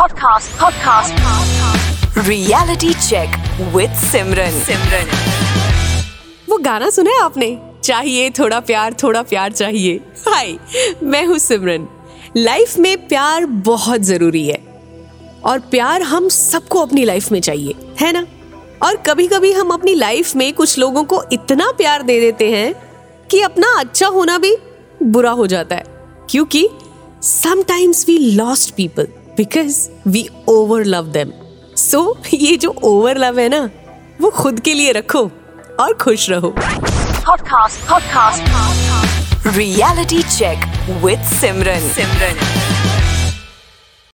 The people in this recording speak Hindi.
Podcast. Podcast. Reality check with Simran. Simran. वो गाना सुना है आपने चाहिए थोड़ा प्यार थोड़ा प्यार चाहिए हाय मैं हूँ सिमरन लाइफ में प्यार बहुत ज़रूरी है और प्यार हम सबको अपनी लाइफ में चाहिए है ना और कभी कभी हम अपनी लाइफ में कुछ लोगों को इतना प्यार दे देते हैं कि अपना अच्छा होना भी बुरा हो जाता है क्योंकि sometimes we lost people because we over love them so ये जो ओवर लव है ना वो खुद के लिए रखो और खुश रहो। Podcast podcast reality check with Simran Simran